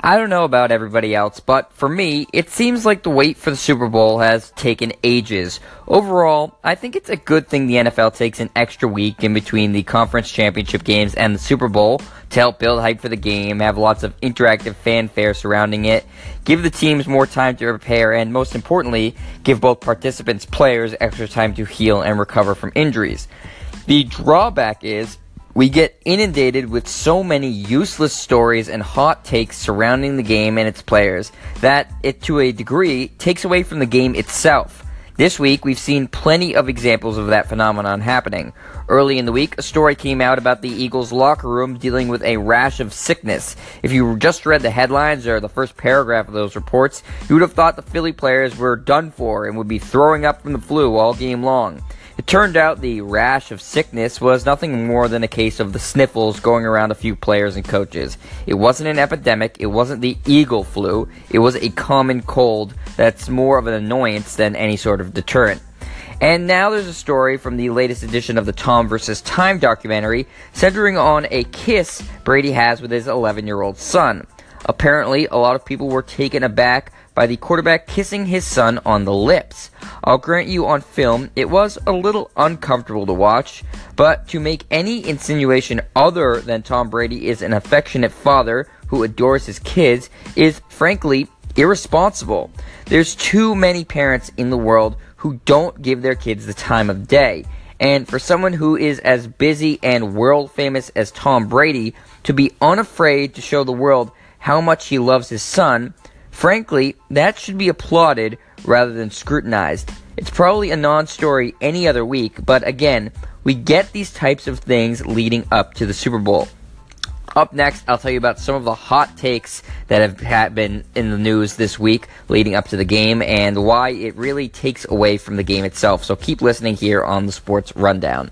I don't know about everybody else, but for me, it seems like the wait for the Super Bowl has taken ages. Overall, I think it's a good thing the NFL takes an extra week in between the conference championship games and the Super Bowl to help build hype for the game, have lots of interactive fanfare surrounding it, give the teams more time to prepare, and most importantly, give both participants players extra time to heal and recover from injuries. The drawback is we get inundated with so many useless stories and hot takes surrounding the game and its players that it, to a degree, takes away from the game itself. This week, we've seen plenty of examples of that phenomenon happening. Early in the week, a story came out about the Eagles' locker room dealing with a rash of sickness. If you just read the headlines or the first paragraph of those reports, you would have thought the Philly players were done for and would be throwing up from the flu all game long. Turned out the rash of sickness was nothing more than a case of the sniffles going around a few players and coaches. It wasn't an epidemic, it wasn't the eagle flu, it was a common cold that's more of an annoyance than any sort of deterrent. And now there's a story from the latest edition of the Tom vs. Time documentary centering on a kiss Brady has with his 11 year old son. Apparently, a lot of people were taken aback by the quarterback kissing his son on the lips. I'll grant you on film, it was a little uncomfortable to watch, but to make any insinuation other than Tom Brady is an affectionate father who adores his kids is frankly irresponsible. There's too many parents in the world who don't give their kids the time of day. And for someone who is as busy and world famous as Tom Brady to be unafraid to show the world how much he loves his son, frankly, that should be applauded rather than scrutinized. It's probably a non story any other week, but again, we get these types of things leading up to the Super Bowl. Up next, I'll tell you about some of the hot takes that have been in the news this week leading up to the game and why it really takes away from the game itself. So keep listening here on the Sports Rundown.